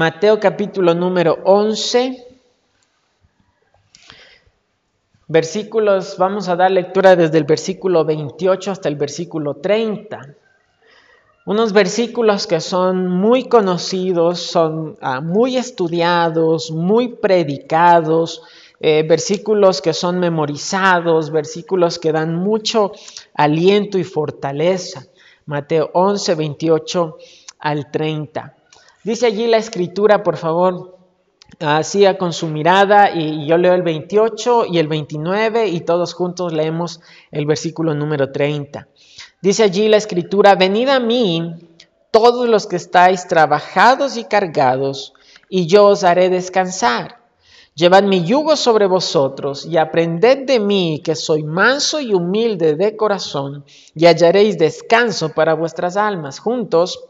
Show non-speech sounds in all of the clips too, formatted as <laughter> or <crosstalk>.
Mateo capítulo número 11. Versículos, vamos a dar lectura desde el versículo 28 hasta el versículo 30. Unos versículos que son muy conocidos, son ah, muy estudiados, muy predicados, eh, versículos que son memorizados, versículos que dan mucho aliento y fortaleza. Mateo 11, 28 al 30. Dice allí la escritura, por favor, hacía con su mirada y yo leo el 28 y el 29 y todos juntos leemos el versículo número 30. Dice allí la escritura, venid a mí todos los que estáis trabajados y cargados, y yo os haré descansar. Llevad mi yugo sobre vosotros y aprended de mí que soy manso y humilde de corazón, y hallaréis descanso para vuestras almas. Juntos,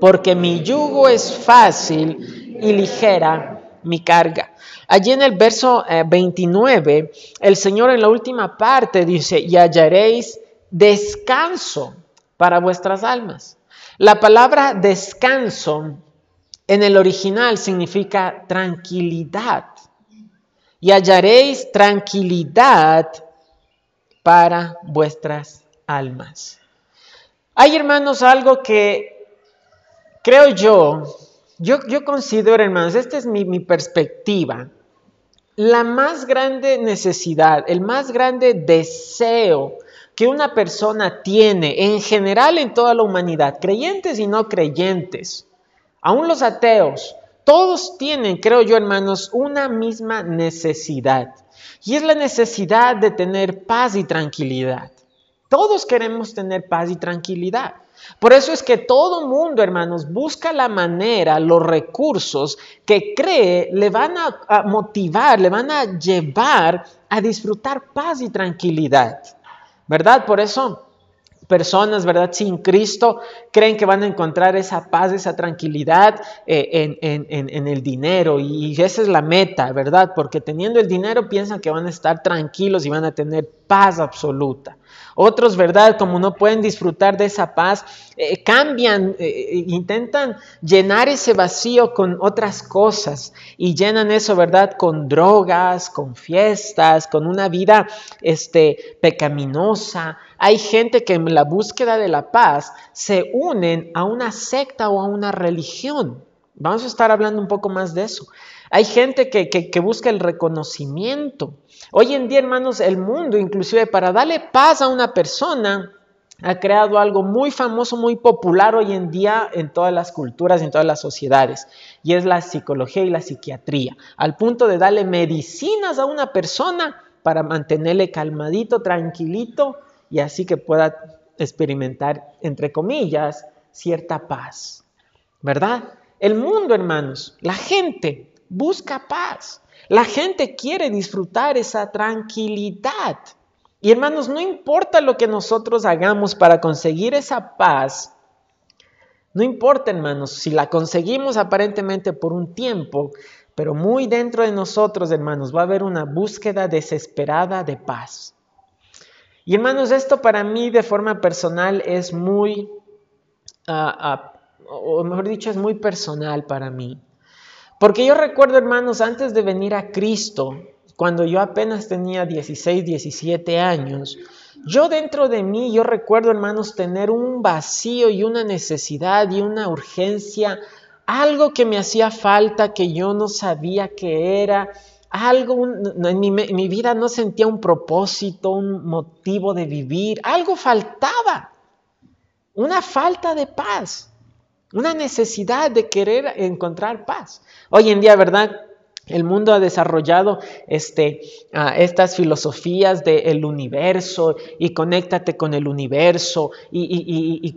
porque mi yugo es fácil y ligera mi carga. Allí en el verso 29, eh, el Señor en la última parte dice, y hallaréis descanso para vuestras almas. La palabra descanso en el original significa tranquilidad. Y hallaréis tranquilidad para vuestras almas. Hay hermanos algo que Creo yo, yo, considero, hermanos, esta es mi, mi perspectiva, la más grande necesidad, el más grande deseo que una persona tiene en general en toda la humanidad, creyentes y no creyentes, aún los ateos, todos tienen, creo yo hermanos, una misma necesidad. Y es la necesidad de tener paz y tranquilidad. Todos queremos tener paz y tranquilidad. Por eso es que todo mundo, hermanos, busca la manera, los recursos que cree le van a, motivar, le van a llevar a disfrutar paz y tranquilidad. ¿Verdad? Por eso personas, ¿verdad? Sin Cristo creen que van a encontrar esa paz, esa tranquilidad eh, en, el dinero y esa es la meta, ¿verdad? Porque teniendo el dinero piensan que van a estar tranquilos y van a tener paz absoluta. Otros, ¿verdad? Como no pueden disfrutar de esa paz, eh, cambian, eh, intentan llenar ese vacío con otras cosas y llenan eso, ¿verdad? Con drogas, con fiestas, con una vida este, pecaminosa. Hay gente que en la búsqueda de la paz se unen a una secta o a una religión. Vamos a estar hablando un poco más de eso. Hay gente que, busca el reconocimiento. Hoy en día, hermanos, el mundo, inclusive para darle paz a una persona, ha creado algo muy famoso, muy popular hoy en día en todas las culturas, en todas las sociedades, y es la psicología y la psiquiatría, al punto de darle medicinas a una persona para mantenerle calmadito, tranquilito, y así que pueda experimentar, entre comillas, cierta paz. ¿Verdad? El mundo, hermanos, la gente busca paz. La gente quiere disfrutar esa tranquilidad. Y hermanos, no importa lo que nosotros hagamos para conseguir esa paz, no importa, hermanos, si la conseguimos aparentemente por un tiempo, pero muy dentro de nosotros, hermanos, va a haber una búsqueda desesperada de paz. Y hermanos, esto para mí de forma personal es muy, ah, ah, o mejor dicho, es muy personal para mí. Porque yo recuerdo, hermanos, antes de venir a Cristo, cuando yo apenas tenía 16, 17 años, yo dentro de mí, yo recuerdo, hermanos, tener un vacío y una necesidad y una urgencia, algo que me hacía falta, que yo no sabía qué era, algo, en mi vida no sentía un propósito, un motivo de vivir, algo faltaba, una falta de paz una necesidad de querer encontrar paz. Hoy en día, ¿verdad? El mundo ha desarrollado este, ah, estas filosofías del universo y conéctate con el universo y,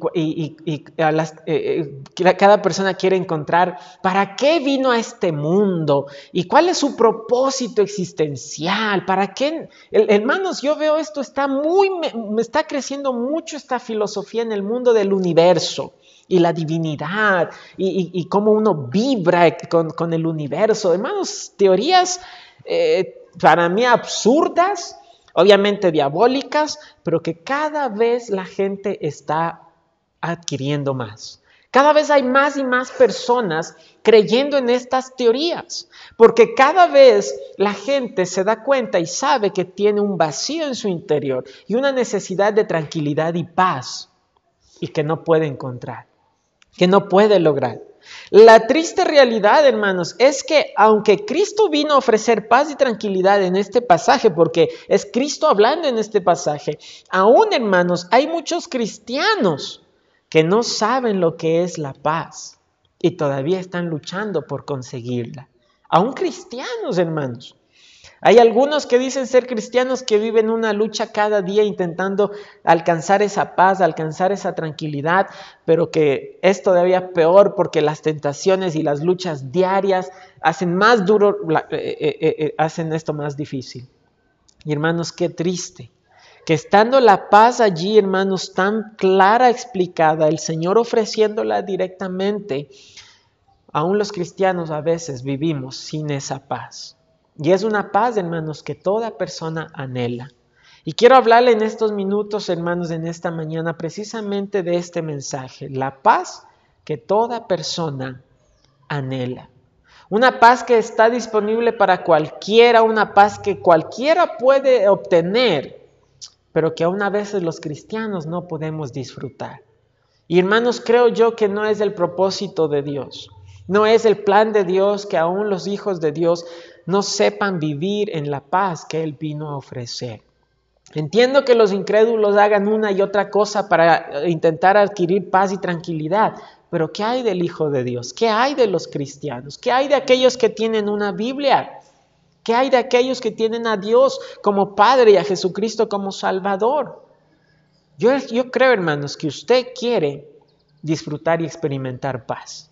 cada persona quiere encontrar para qué vino a este mundo y cuál es su propósito existencial, para qué... Hermanos, yo veo esto, está muy, me está creciendo mucho esta filosofía en el mundo del universo y la divinidad y, cómo uno vibra con, el universo. Hermanos, teorías eh, para mí absurdas, obviamente diabólicas, pero que cada vez la gente está adquiriendo más. Cada vez hay más y más personas creyendo en estas teorías, porque cada vez la gente se da cuenta y sabe que tiene un vacío en su interior y una necesidad de tranquilidad y paz y que no puede encontrar, que no puede lograr. La triste realidad, hermanos, es que aunque Cristo vino a ofrecer paz y tranquilidad en este pasaje, porque es Cristo hablando en este pasaje, aún, hermanos, hay muchos cristianos que no saben lo que es la paz y todavía están luchando por conseguirla. Aún cristianos, hermanos. Hay algunos que dicen ser cristianos que viven una lucha cada día intentando alcanzar esa paz, alcanzar esa tranquilidad, pero que es todavía peor porque las tentaciones y las luchas diarias hacen más duro, eh, eh, eh, hacen esto más difícil. Y hermanos, qué triste que estando la paz allí, hermanos, tan clara, explicada, el Señor ofreciéndola directamente, aún los cristianos a veces vivimos sin esa paz. Y es una paz, hermanos, que toda persona anhela. Y quiero hablarle en estos minutos, hermanos, en esta mañana, precisamente de este mensaje, la paz que toda persona anhela. Una paz que está disponible para cualquiera, una paz que cualquiera puede obtener pero que aún a veces los cristianos no podemos disfrutar. Y hermanos, creo yo que no es el propósito de Dios. No es el plan de Dios que aún los hijos de Dios no sepan vivir en la paz que Él vino a ofrecer. Entiendo que los incrédulos hagan una y otra cosa para intentar adquirir paz y tranquilidad, pero ¿qué hay del Hijo de Dios? ¿Qué hay de los cristianos? ¿Qué hay de aquellos que tienen una Biblia? ¿Qué hay de aquellos que tienen a Dios como Padre y a Jesucristo como Salvador? Yo, yo creo, hermanos, que usted quiere disfrutar y experimentar paz.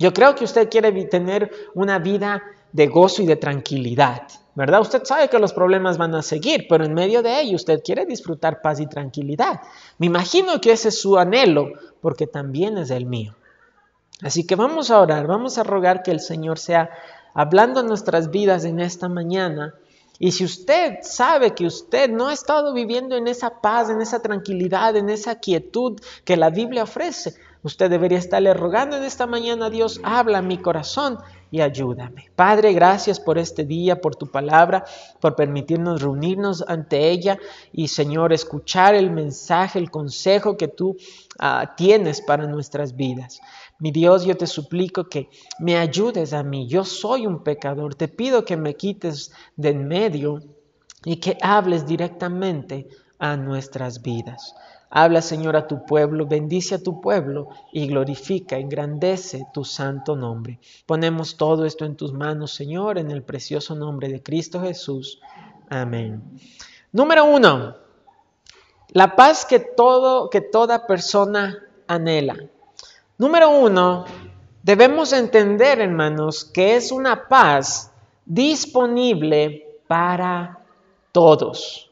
Yo creo que usted quiere tener una vida de gozo y de tranquilidad, ¿verdad? Usted sabe que los problemas van a seguir, pero en medio de ello usted quiere disfrutar paz y tranquilidad. Me imagino que ese es su anhelo, porque también es el mío. Así que vamos a orar, vamos a rogar que el Señor sea hablando en nuestras vidas en esta mañana. Y si usted sabe que usted no ha estado viviendo en esa paz, en esa tranquilidad, en esa quietud que la Biblia ofrece, usted debería estarle rogando en esta mañana, Dios, habla mi corazón y ayúdame. Padre, gracias por este día, por tu palabra, por permitirnos reunirnos ante ella y, Señor, escuchar el mensaje, el consejo que tú ah, tienes para nuestras vidas. Mi Dios, yo te suplico que me ayudes a mí. Yo soy un pecador. Te pido que me quites de en medio y que hables directamente a nuestras vidas. Habla, Señor, a tu pueblo, bendice a tu pueblo y glorifica, engrandece tu santo nombre. Ponemos todo esto en tus manos, Señor, en el precioso nombre de Cristo Jesús. Amén. Número uno, la paz que, todo, que toda persona anhela. Número uno, debemos entender, hermanos, que es una paz disponible para todos.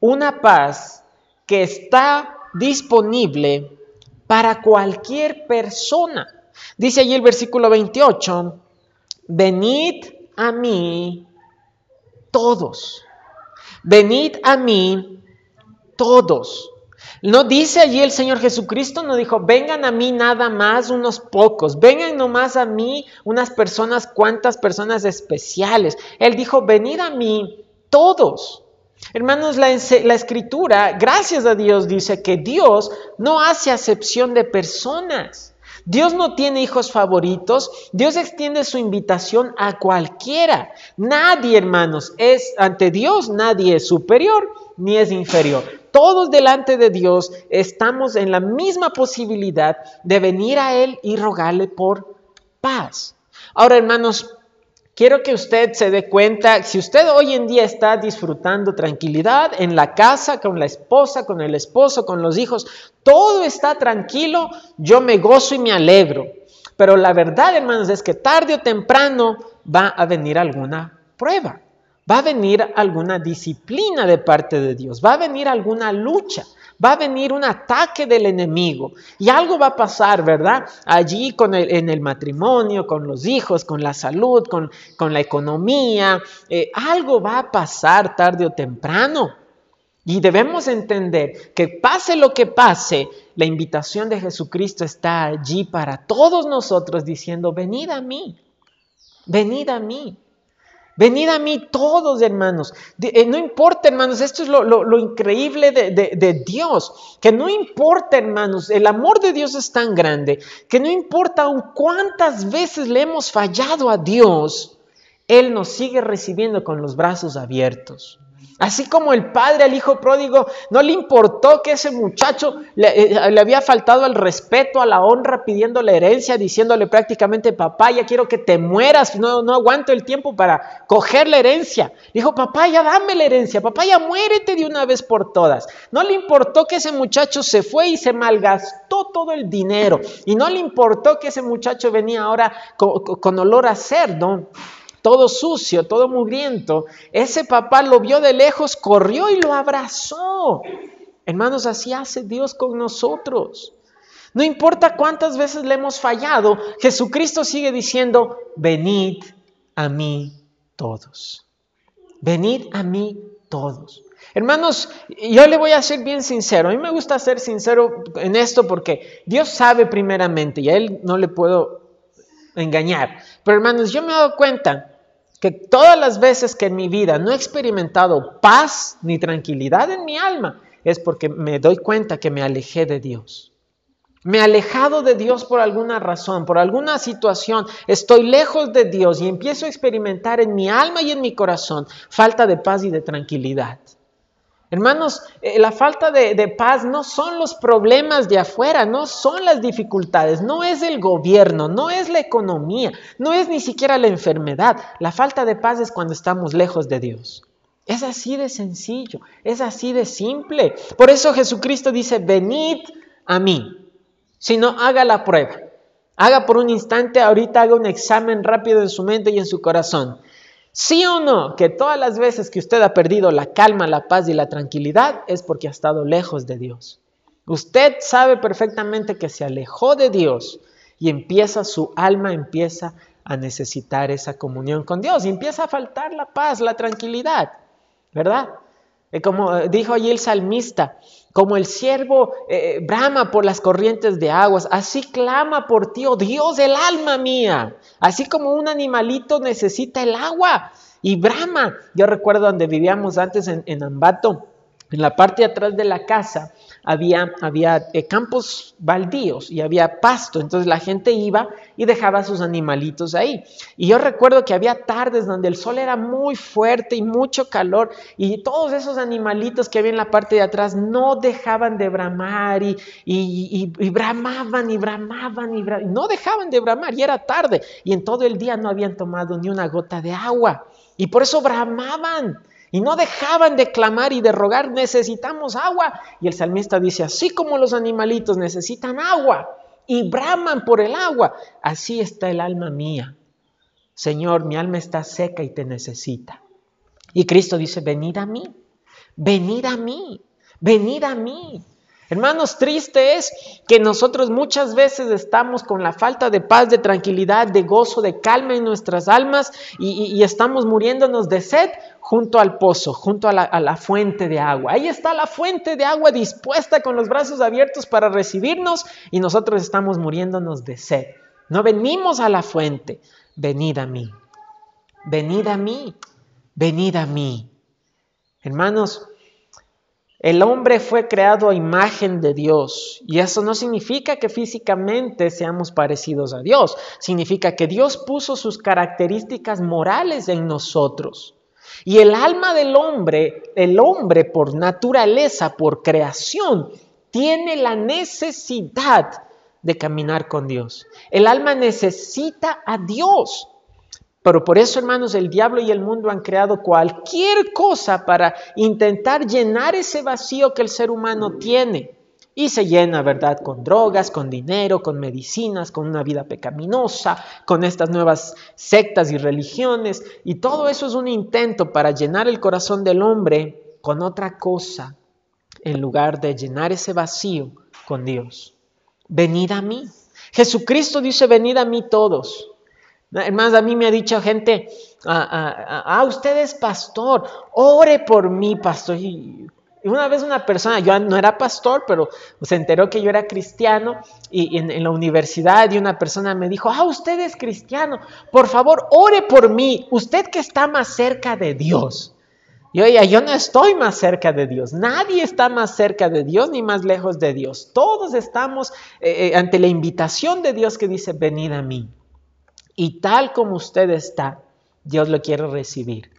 Una paz que está disponible para cualquier persona. Dice allí el versículo 28, venid a mí todos. Venid a mí todos. No dice allí el Señor Jesucristo, no dijo, vengan a mí nada más unos pocos, vengan nomás a mí unas personas, cuantas personas especiales. Él dijo, venid a mí todos. Hermanos, la, escritura, gracias a Dios, dice que Dios no hace acepción de personas. Dios no tiene hijos favoritos. Dios extiende su invitación a cualquiera. Nadie, hermanos, es ante Dios, nadie es superior ni es inferior todos delante de Dios estamos en la misma posibilidad de venir a Él y rogarle por paz. Ahora, hermanos, quiero que usted se dé cuenta, si usted hoy en día está disfrutando tranquilidad en la casa, con la esposa, con el esposo, con los hijos, todo está tranquilo, yo me gozo y me alegro. Pero la verdad, hermanos, es que tarde o temprano va a venir alguna prueba va a venir alguna disciplina de parte de Dios, va a venir alguna lucha, va a venir un ataque del enemigo y algo va a pasar, ¿verdad? Allí con el, en el matrimonio, con los hijos, con la salud, con, con la economía, eh, algo va a pasar tarde o temprano. Y debemos entender que pase lo que pase, la invitación de Jesucristo está allí para todos nosotros diciendo, venid a mí, venid a mí. Venid a mí todos, hermanos. Eh, no importa, hermanos, esto es lo, increíble de, de, Dios, que no importa, hermanos, el amor de Dios es tan grande, que no importa aún cuántas veces le hemos fallado a Dios, Él nos sigue recibiendo con los brazos abiertos. Así como el padre al hijo pródigo no le importó que ese muchacho le, eh, había faltado al respeto, a la honra, pidiendo la herencia, diciéndole prácticamente, papá, ya quiero que te mueras, no, no aguanto el tiempo para coger la herencia. Dijo, papá, ya dame la herencia, papá, ya muérete de una vez por todas. No le importó que ese muchacho se fue y se malgastó todo el dinero. Y no le importó que ese muchacho venía ahora con, con olor a cerdo todo sucio, todo mugriento, ese papá lo vio de lejos, corrió y lo abrazó. Hermanos, así hace Dios con nosotros. No importa cuántas veces le hemos fallado, Jesucristo sigue diciendo, venid a mí todos. Venid a mí todos. Hermanos, yo le voy a ser bien sincero. A mí me gusta ser sincero en esto porque Dios sabe primeramente y a Él no le puedo engañar. Pero hermanos, yo me he dado cuenta que todas las veces que en mi vida no he experimentado paz ni tranquilidad en mi alma, es porque me doy cuenta que me alejé de Dios. Me he alejado de Dios por alguna razón, por alguna situación, estoy lejos de Dios y empiezo a experimentar en mi alma y en mi corazón falta de paz y de tranquilidad. Hermanos, eh, la falta de, paz no son los problemas de afuera, no son las dificultades, no es el gobierno, no es la economía, no es ni siquiera la enfermedad. La falta de paz es cuando estamos lejos de Dios. Es así de sencillo, es así de simple. Por eso Jesucristo dice, venid a mí. Si no, haga la prueba. Haga por un instante, ahorita haga un examen rápido en su mente y en su corazón. Sí o no, que todas las veces que usted ha perdido la calma, la paz y la tranquilidad es porque ha estado lejos de Dios. Usted sabe perfectamente que se alejó de Dios y empieza su alma, empieza a necesitar esa comunión con Dios y empieza a faltar la paz, la tranquilidad, ¿verdad? Como dijo allí el salmista, como el siervo eh, brama por las corrientes de aguas, así clama por ti, oh Dios, el alma mía. Así como un animalito necesita el agua y brama. Yo recuerdo donde vivíamos antes en, en Ambato, en la parte de atrás de la casa, había, había eh, campos baldíos y había pasto. Entonces la gente iba y dejaba sus animalitos ahí. Y yo recuerdo que había tardes donde el sol era muy fuerte y mucho calor y todos esos animalitos que había en la parte de atrás no dejaban de bramar y, y, y, bramaban y bramaban y no dejaban de bramar y era tarde y en todo el día no habían tomado ni una gota de agua. Y por eso bramaban. Y no dejaban de clamar y de rogar, necesitamos agua. Y el salmista dice, así como los animalitos necesitan agua y braman por el agua, así está el alma mía. Señor, mi alma está seca y te necesita. Y Cristo dice, venid a mí, venid a mí, venid a mí. Hermanos, triste es que nosotros muchas veces estamos con la falta de paz, de tranquilidad, de gozo, de calma en nuestras almas y, estamos muriéndonos de sed junto al pozo, junto a la, fuente de agua. Ahí está la fuente de agua dispuesta con los brazos abiertos para recibirnos y nosotros estamos muriéndonos de sed. No venimos a la fuente, venid a mí, venid a mí, venid a mí. Hermanos, el hombre fue creado a imagen de Dios y eso no significa que físicamente seamos parecidos a Dios, significa que Dios puso sus características morales en nosotros. Y el alma del hombre, el hombre por naturaleza, por creación, tiene la necesidad de caminar con Dios. El alma necesita a Dios. Pero por eso, hermanos, el diablo y el mundo han creado cualquier cosa para intentar llenar ese vacío que el ser humano tiene. Y se llena, ¿verdad? Con drogas, con dinero, con medicinas, con una vida pecaminosa, con estas nuevas sectas y religiones. Y todo eso es un intento para llenar el corazón del hombre con otra cosa, en lugar de llenar ese vacío con Dios. Venid a mí. Jesucristo dice, venid a mí todos. Además, a mí me ha dicho gente, ah, ah, ah, ah, usted es pastor, ore por mí, pastor. Y Una vez una persona, yo no era pastor, pero se enteró que yo era cristiano y en, la universidad y una persona me dijo, ah, usted es cristiano, por favor, ore por mí, usted que está más cerca de Dios. Y oye, yo no estoy más cerca de Dios, nadie está más cerca de Dios ni más lejos de Dios. Todos estamos eh, eh, ante la invitación de Dios que dice, venid a mí. Y tal como usted está, Dios lo quiere recibir.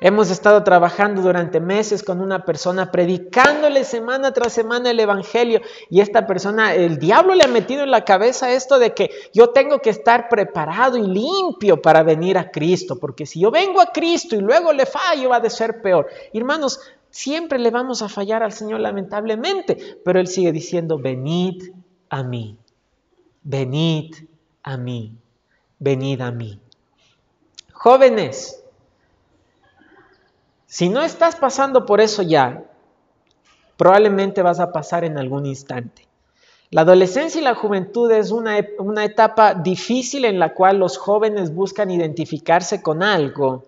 Hemos estado trabajando durante meses con una persona, predicándole semana tras semana el Evangelio y esta persona, el diablo le ha metido en la cabeza esto de que yo tengo que estar preparado y limpio para venir a Cristo, porque si yo vengo a Cristo y luego le fallo va a ser peor. Hermanos, siempre le vamos a fallar al Señor lamentablemente, pero Él sigue diciendo, venid a mí, venid a mí, venid a mí. Jóvenes, si no estás pasando por eso ya, probablemente vas a pasar en algún instante. La adolescencia y la juventud es una, una, etapa difícil en la cual los jóvenes buscan identificarse con algo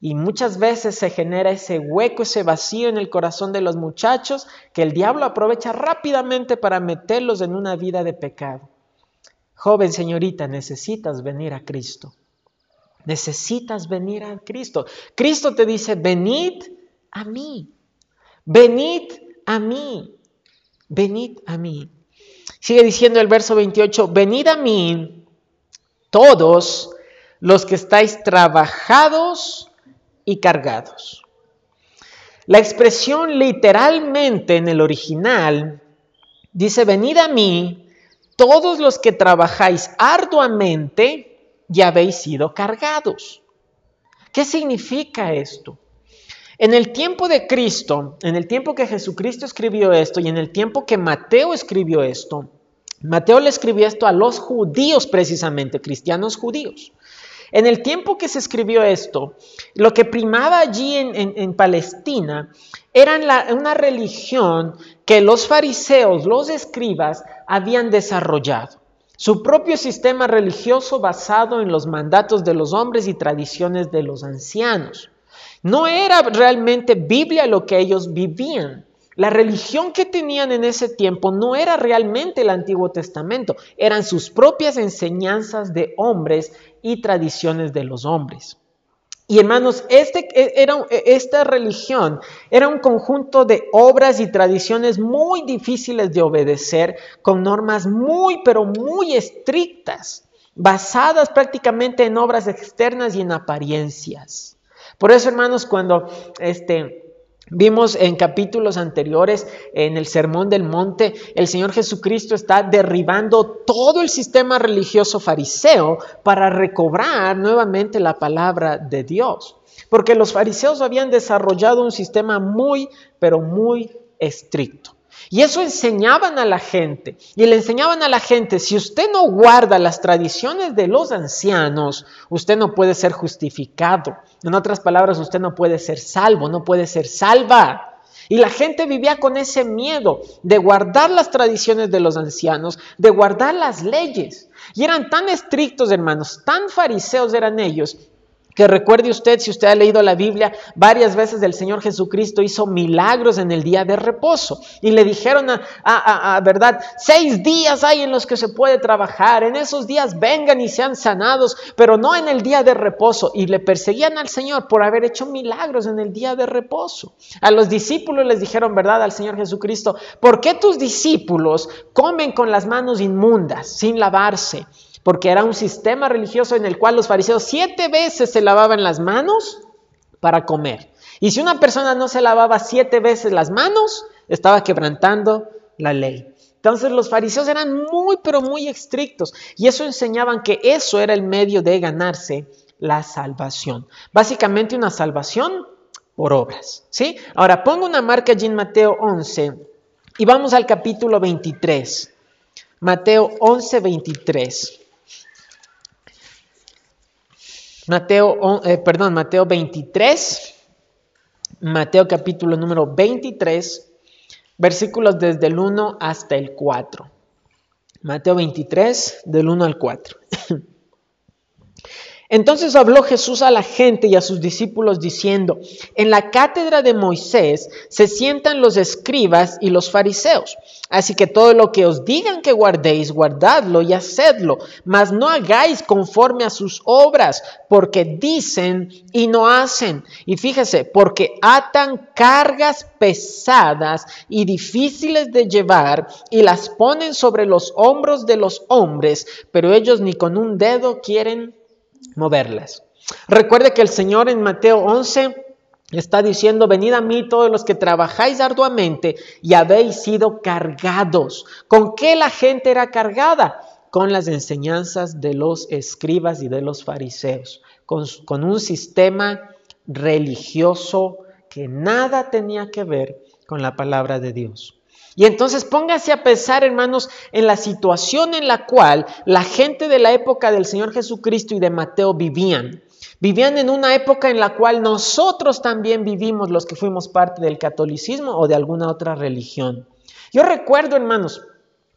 y muchas veces se genera ese hueco, ese vacío en el corazón de los muchachos que el diablo aprovecha rápidamente para meterlos en una vida de pecado. Joven señorita, necesitas venir a Cristo. Necesitas venir a Cristo. Cristo te dice, venid a mí. Venid a mí. Venid a mí. Sigue diciendo el verso 28, venid a mí todos los que estáis trabajados y cargados. La expresión literalmente en el original dice, venid a mí todos los que trabajáis arduamente ya habéis sido cargados. ¿Qué significa esto? En el tiempo de Cristo, en el tiempo que Jesucristo escribió esto y en el tiempo que Mateo escribió esto, Mateo le escribió esto a los judíos precisamente, cristianos judíos. En el tiempo que se escribió esto, lo que primaba allí en, Palestina era una religión que los fariseos, los escribas, habían desarrollado su propio sistema religioso basado en los mandatos de los hombres y tradiciones de los ancianos. No era realmente Biblia lo que ellos vivían. La religión que tenían en ese tiempo no era realmente el Antiguo Testamento, eran sus propias enseñanzas de hombres y tradiciones de los hombres. Y hermanos, este, e, era, e, esta religión era un conjunto de obras y tradiciones muy difíciles de obedecer, con normas muy, pero muy estrictas, basadas prácticamente en obras externas y en apariencias. Por eso, hermanos, cuando este, Vimos en capítulos anteriores, en el Sermón del Monte, el Señor Jesucristo está derribando todo el sistema religioso fariseo para recobrar nuevamente la palabra de Dios. Porque los fariseos habían desarrollado un sistema muy, pero muy estricto. Y eso enseñaban a la gente. Y le enseñaban a la gente, si usted no guarda las tradiciones de los ancianos, usted no puede ser justificado. En otras palabras, usted no puede ser salvo, no puede ser salva. Y la gente vivía con ese miedo de guardar las tradiciones de los ancianos, de guardar las leyes. Y eran tan estrictos, hermanos, tan fariseos eran ellos, que recuerde usted, si usted ha leído la Biblia, varias veces el Señor Jesucristo hizo milagros en el día de reposo. Y le dijeron a, verdad, seis días hay en los que se puede trabajar. En esos días vengan y sean sanados, pero no en el día de reposo. Y le perseguían al Señor por haber hecho milagros en el día de reposo. A los discípulos les dijeron, verdad, al Señor Jesucristo, ¿por qué tus discípulos comen con las manos inmundas, sin lavarse? Porque era un sistema religioso en el cual los fariseos siete veces se lavaban las manos para comer. Y si una persona no se lavaba siete veces las manos, estaba quebrantando la ley. Entonces los fariseos eran muy, pero muy estrictos y eso enseñaban que eso era el medio de ganarse la salvación. Básicamente una salvación por obras. ¿sí? Ahora pongo una marca allí en Mateo 11 y vamos al capítulo 23. Mateo 11, 23. Mateo, eh, perdón, Mateo 23, Mateo capítulo número 23, versículos desde el 1 hasta el 4. Mateo 23, del 1 al 4. <laughs> Entonces habló Jesús a la gente y a sus discípulos diciendo, en la cátedra de Moisés se sientan los escribas y los fariseos. Así que todo lo que os digan que guardéis, guardadlo y hacedlo, mas no hagáis conforme a sus obras, porque dicen y no hacen. Y fíjese, porque atan cargas pesadas y difíciles de llevar y las ponen sobre los hombros de los hombres, pero ellos ni con un dedo quieren moverlas. Recuerde que el Señor en Mateo 11 está diciendo, venid a mí todos los que trabajáis arduamente y habéis sido cargados. ¿Con qué la gente era cargada? Con las enseñanzas de los escribas y de los fariseos, con, con un sistema religioso que nada tenía que ver con la palabra de Dios. Y entonces póngase a pensar, hermanos, en la situación en la cual la gente de la época del Señor Jesucristo y de Mateo vivían. Vivían en una época en la cual nosotros también vivimos los que fuimos parte del catolicismo o de alguna otra religión. Yo recuerdo, hermanos,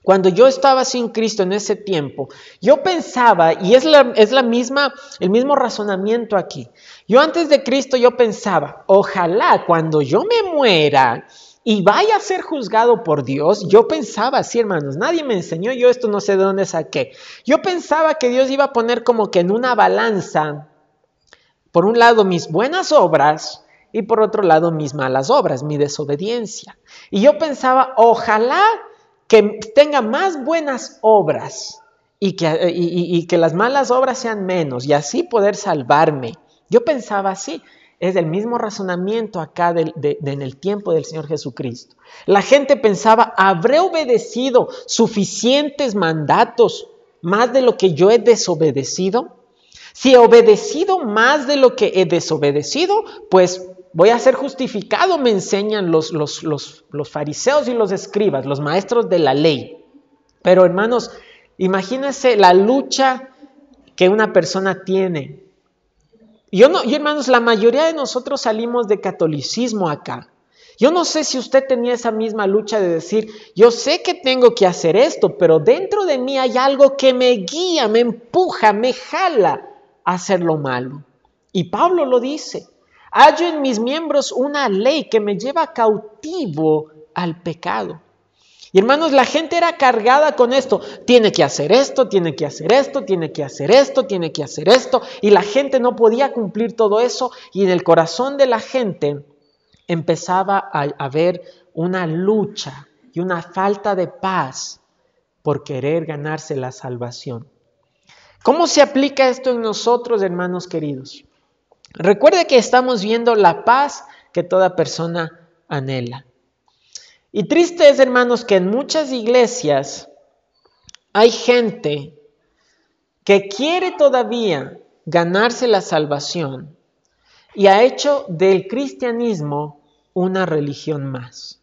cuando yo estaba sin Cristo en ese tiempo, yo pensaba, y es, la, es la misma, el mismo razonamiento aquí, yo antes de Cristo yo pensaba, ojalá cuando yo me muera, y vaya a ser juzgado por Dios. Yo pensaba así, hermanos, nadie me enseñó, yo esto no sé de dónde saqué. Yo pensaba que Dios iba a poner como que en una balanza, por un lado mis buenas obras y por otro lado mis malas obras, mi desobediencia. Y yo pensaba, ojalá que tenga más buenas obras y que, y que las malas obras sean menos y así poder salvarme. Yo pensaba así. Es el mismo razonamiento acá en el tiempo del Señor Jesucristo. La gente pensaba, ¿habré obedecido suficientes mandatos más de lo que yo he desobedecido? Si he obedecido más de lo que he desobedecido, pues voy a ser justificado, me enseñan los, los, los fariseos y los escribas, los maestros de la ley. Pero hermanos, imagínense la lucha que una persona tiene yo no, y hermanos, la mayoría de nosotros salimos de catolicismo acá. Yo no sé si usted tenía esa misma lucha de decir, yo sé que tengo que hacer esto, pero dentro de mí hay algo que me guía, me empuja, me jala a hacer lo malo. Y Pablo lo dice, hallo en mis miembros una ley que me lleva cautivo al pecado. Y hermanos, la gente era cargada con esto. Tiene que hacer esto, tiene que hacer esto, tiene que hacer esto, tiene que hacer esto. Y la gente no podía cumplir todo eso. Y en el corazón de la gente empezaba a haber una lucha y una falta de paz por querer ganarse la salvación. ¿Cómo se aplica esto en nosotros, hermanos queridos? Recuerde que estamos viendo la paz que toda persona anhela. Y triste es, hermanos, que en muchas iglesias hay gente que quiere todavía ganarse la salvación y ha hecho del cristianismo una religión más.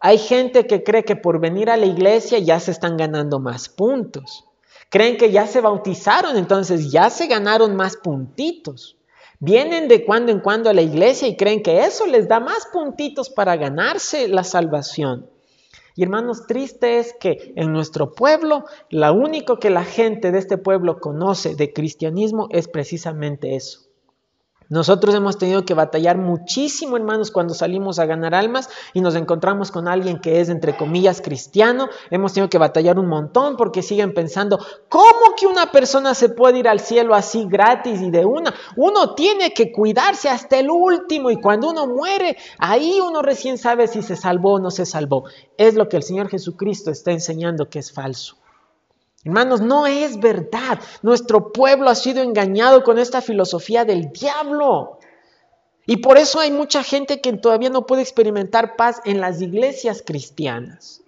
Hay gente que cree que por venir a la iglesia ya se están ganando más puntos. Creen que ya se bautizaron, entonces ya se ganaron más puntitos. Vienen de cuando en cuando a la iglesia y creen que eso les da más puntitos para ganarse la salvación. Y hermanos, triste es que en nuestro pueblo, lo único que la gente de este pueblo conoce de cristianismo es precisamente eso. Nosotros hemos tenido que batallar muchísimo, hermanos, cuando salimos a ganar almas y nos encontramos con alguien que es, entre comillas, cristiano. Hemos tenido que batallar un montón porque siguen pensando, ¿cómo que una persona se puede ir al cielo así gratis y de una? Uno tiene que cuidarse hasta el último y cuando uno muere, ahí uno recién sabe si se salvó o no se salvó. Es lo que el Señor Jesucristo está enseñando que es falso. Hermanos, no es verdad. Nuestro pueblo ha sido engañado con esta filosofía del diablo. Y por eso hay mucha gente que todavía no puede experimentar paz en las iglesias cristianas.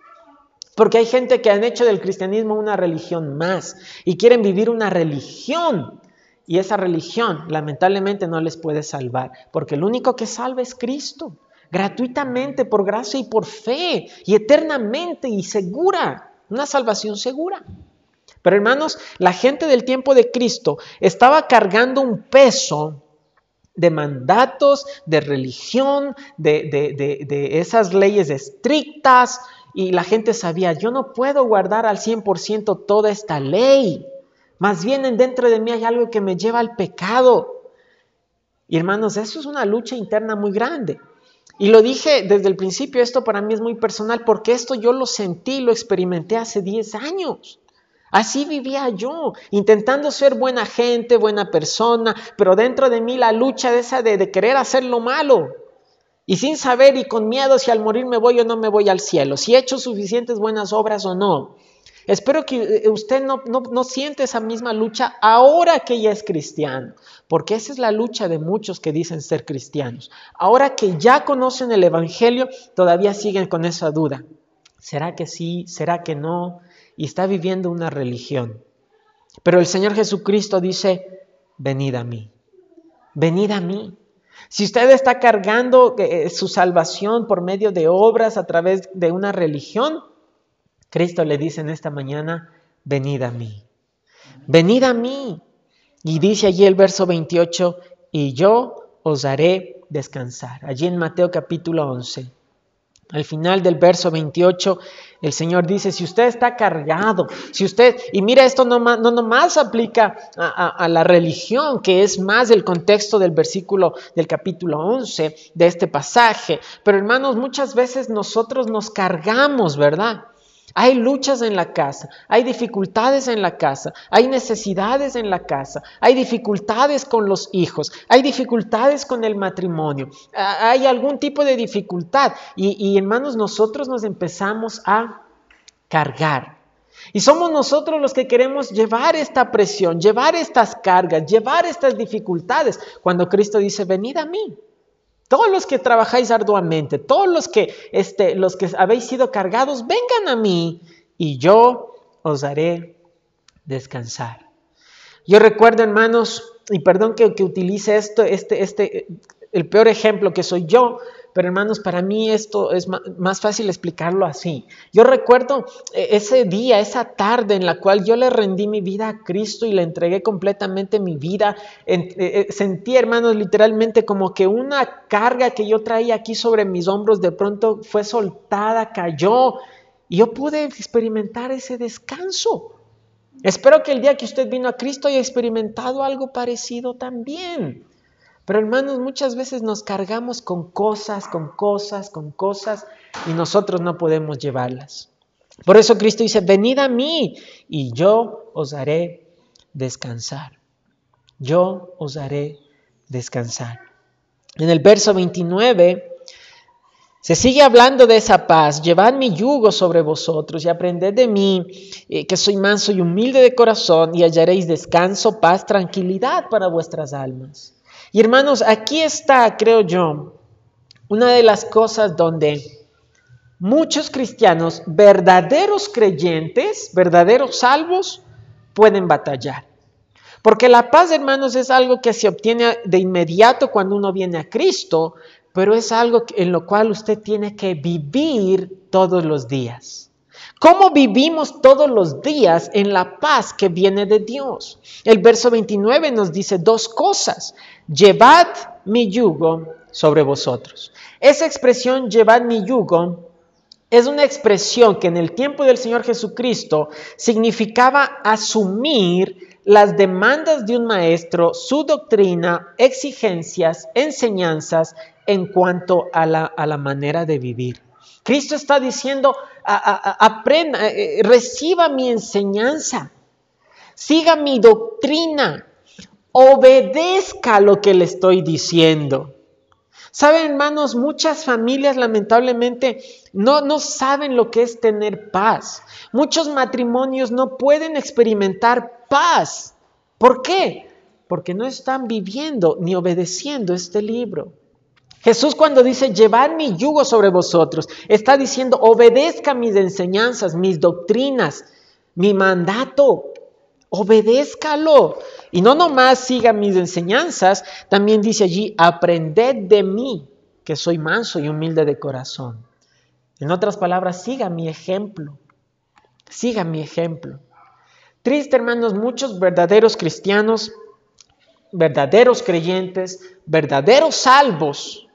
Porque hay gente que han hecho del cristianismo una religión más y quieren vivir una religión. Y esa religión lamentablemente no les puede salvar, porque el único que salva es Cristo, gratuitamente, por gracia y por fe, y eternamente y segura, una salvación segura. Pero hermanos, la gente del tiempo de Cristo estaba cargando un peso de mandatos, de religión, de, esas leyes estrictas, y la gente sabía, yo no puedo guardar al 100% toda esta ley, Más bien dentro de mí hay algo que me lleva al pecado. Y hermanos, eso es una lucha interna muy grande. Y lo dije desde el principio, esto para mí es muy personal, porque esto yo lo sentí, lo experimenté hace 10 años. Así vivía yo, intentando ser buena gente, buena persona, pero dentro de mí la lucha de esa de, querer hacer lo malo. Y sin saber y con miedo si al morir me voy o no me voy al cielo, si he hecho suficientes buenas obras o no. Espero que eh, usted no, no, no siente esa misma lucha ahora que ya es cristiano, porque esa es la lucha de muchos que dicen ser cristianos. Ahora que ya conocen el Evangelio, todavía siguen con esa duda. ¿Será que sí? ¿Será que no? Y está viviendo una religión. Pero el Señor Jesucristo dice, venid a mí, venid a mí. Si usted está cargando eh, su salvación por medio de obras a través de una religión, Cristo le dice en esta mañana, venid a mí, venid a mí. Y dice allí el verso 28, y yo os haré descansar. Allí en Mateo capítulo 11. Al final del verso 28, el Señor dice, si usted está cargado, si usted, y mira, esto no, no nomás aplica a, a, la religión, que es más el contexto del versículo del capítulo 11 de este pasaje, pero hermanos, muchas veces nosotros nos cargamos, ¿verdad? Hay luchas en la casa, hay dificultades en la casa, hay necesidades en la casa, hay dificultades con los hijos, hay dificultades con el matrimonio, hay algún tipo de dificultad. Y, y hermanos, nosotros nos empezamos a cargar. Y somos nosotros los que queremos llevar esta presión, llevar estas cargas, llevar estas dificultades, cuando Cristo dice, venid a mí. Todos los que trabajáis arduamente, todos los que, este, los que habéis sido cargados, vengan a mí y yo os haré descansar. Yo recuerdo, hermanos, y perdón que, que utilice esto, este, este, el peor ejemplo que soy yo, pero hermanos, para mí esto es más fácil explicarlo así. Yo recuerdo eh, ese día, esa tarde en la cual yo le rendí mi vida a Cristo y le entregué completamente mi vida. Eh, eh, sentí, hermanos, literalmente como que una carga que yo traía aquí sobre mis hombros de pronto fue soltada, cayó. Y yo pude experimentar ese descanso. Espero que el día que usted vino a Cristo haya experimentado algo parecido también. Pero hermanos, muchas veces nos cargamos con cosas, con cosas, con cosas y nosotros no podemos llevarlas. Por eso Cristo dice, venid a mí y yo os haré descansar. Yo os haré descansar. En el verso 29 se sigue hablando de esa paz. Llevad mi yugo sobre vosotros y aprended de mí, eh, que soy manso y humilde de corazón, y hallaréis descanso, paz, tranquilidad para vuestras almas. Y hermanos, aquí está, creo yo, una de las cosas donde muchos cristianos, verdaderos creyentes, verdaderos salvos, pueden batallar. Porque la paz, hermanos, es algo que se obtiene de inmediato cuando uno viene a Cristo, pero es algo en lo cual usted tiene que vivir todos los días. ¿Cómo vivimos todos los días en la paz que viene de Dios? El verso 29 nos dice dos cosas. Llevad mi yugo sobre vosotros. Esa expresión, llevad mi yugo, es una expresión que en el tiempo del Señor Jesucristo significaba asumir las demandas de un maestro, su doctrina, exigencias, enseñanzas en cuanto a la, manera de vivir. Cristo está diciendo, aprenda, eh, reciba mi enseñanza, siga mi doctrina, obedezca lo que le estoy diciendo. Saben, hermanos, muchas familias lamentablemente no, no saben lo que es tener paz. Muchos matrimonios no pueden experimentar paz. ¿Por qué? Porque no están viviendo ni obedeciendo este libro. Jesús cuando dice, llevad mi yugo sobre vosotros, está diciendo, obedezca mis enseñanzas, mis doctrinas, mi mandato, obedézcalo. Y no nomás siga mis enseñanzas, también dice allí, aprended de mí, que soy manso y humilde de corazón. En otras palabras, siga mi ejemplo, siga mi ejemplo. Triste, hermanos, muchos verdaderos cristianos, verdaderos creyentes, verdaderos salvos,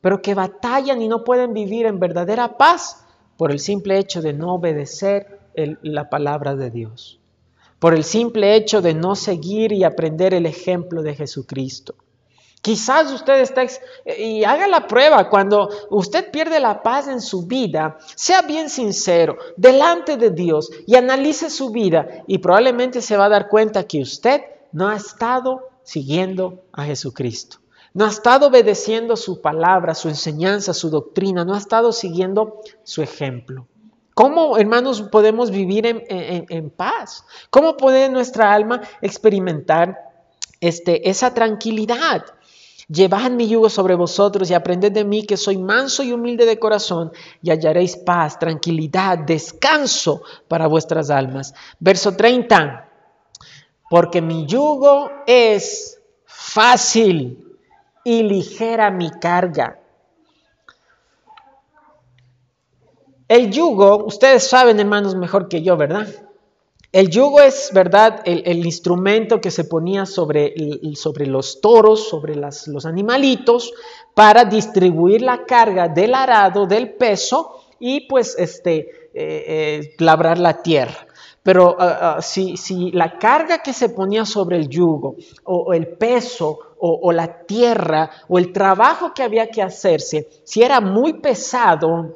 pero que batallan y no pueden vivir en verdadera paz por el simple hecho de no obedecer la palabra de Dios. Por el simple hecho de no seguir y aprender el ejemplo de Jesucristo. Quizás usted está, y haga la prueba, cuando usted pierde la paz en su vida, sea bien sincero delante de Dios y analice su vida y probablemente se va a dar cuenta que usted no ha estado siguiendo a Jesucristo. No ha estado obedeciendo su palabra, su enseñanza, su doctrina, no ha estado siguiendo su ejemplo. ¿Cómo, hermanos, podemos vivir en, paz? ¿Cómo puede nuestra alma experimentar este, esa tranquilidad? Llevad mi yugo sobre vosotros y aprended de mí que soy manso y humilde de corazón y hallaréis paz, tranquilidad, descanso para vuestras almas. Verso 30. Porque mi yugo es fácil y ligera mi carga. El yugo, ustedes saben hermanos mejor que yo, ¿verdad? El yugo es, ¿verdad?, el, instrumento que se ponía sobre, sobre los toros, sobre los animalitos, para distribuir la carga del arado, del peso, y pues este, eh, eh, labrar la tierra. Pero ah, ah, si, la carga que se ponía sobre el yugo, o, el peso, o, la tierra, o el trabajo que había que hacerse, si era muy pesado,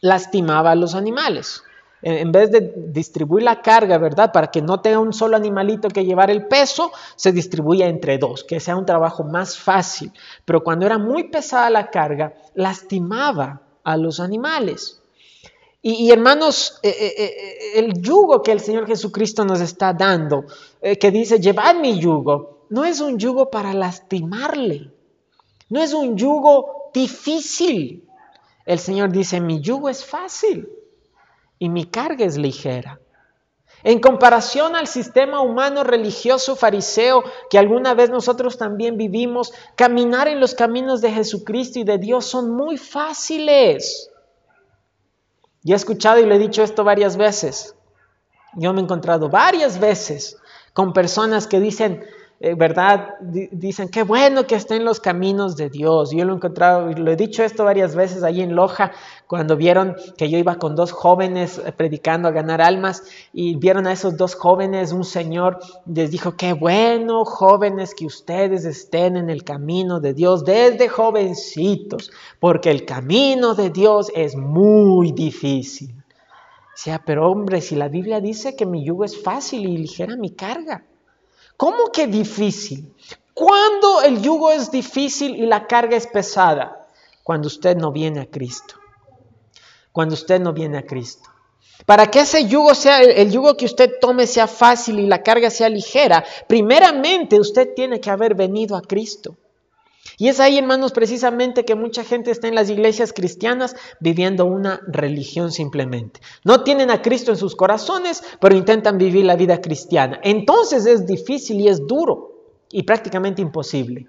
lastimaba a los animales. En vez de distribuir la carga, ¿verdad? Para que no tenga un solo animalito que llevar el peso, se distribuía entre dos, que sea un trabajo más fácil. Pero cuando era muy pesada la carga, lastimaba a los animales. Y, hermanos, eh, eh, eh, el yugo que el Señor Jesucristo nos está dando, que dice, llevad mi yugo, no es un yugo para lastimarle, no es un yugo difícil. El Señor dice, mi yugo es fácil y mi carga es ligera. En comparación al sistema humano religioso fariseo que alguna vez nosotros también vivimos, caminar en los caminos de Jesucristo y de Dios son muy fáciles. Yo he escuchado y le he dicho esto varias veces. Yo me he encontrado varias veces con personas que dicen, eh, ¿verdad? dicen, qué bueno que estén los caminos de Dios. Yo lo he encontrado, lo he dicho esto varias veces allí en Loja, cuando vieron que yo iba con dos jóvenes eh, predicando a ganar almas y vieron a esos dos jóvenes, un señor les dijo, qué bueno, jóvenes, que ustedes estén en el camino de Dios desde jovencitos, porque el camino de Dios es muy difícil. O sea, pero hombre, si la Biblia dice que mi yugo es fácil y ligera mi carga. ¿Cómo que difícil? ¿Cuándo el yugo es difícil y la carga es pesada? Cuando usted no viene a Cristo. Cuando usted no viene a Cristo. Para que ese yugo sea, el yugo que usted tome sea fácil y la carga sea ligera, primeramente usted tiene que haber venido a Cristo. Y es ahí, hermanos, precisamente que mucha gente está en las iglesias cristianas viviendo una religión simplemente. No tienen a Cristo en sus corazones, pero intentan vivir la vida cristiana. Entonces es difícil y es duro y prácticamente imposible.